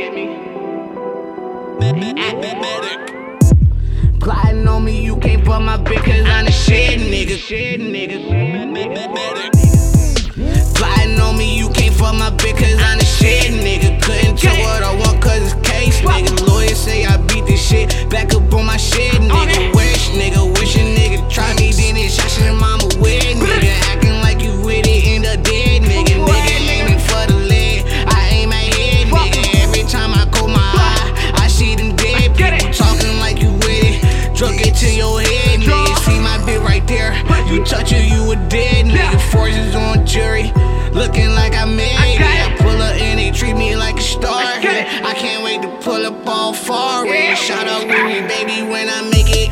get me? Plotting on me, you can't put my bitch, cause I'm the shit nigga. Shit nigga. Touch you, you a dead nigga. Yeah. Forces on jury. Looking like I made I it. I pull up and they treat me like a star. I, I can't wait to pull up on far. Yeah. Shout out with me, baby, when I make it.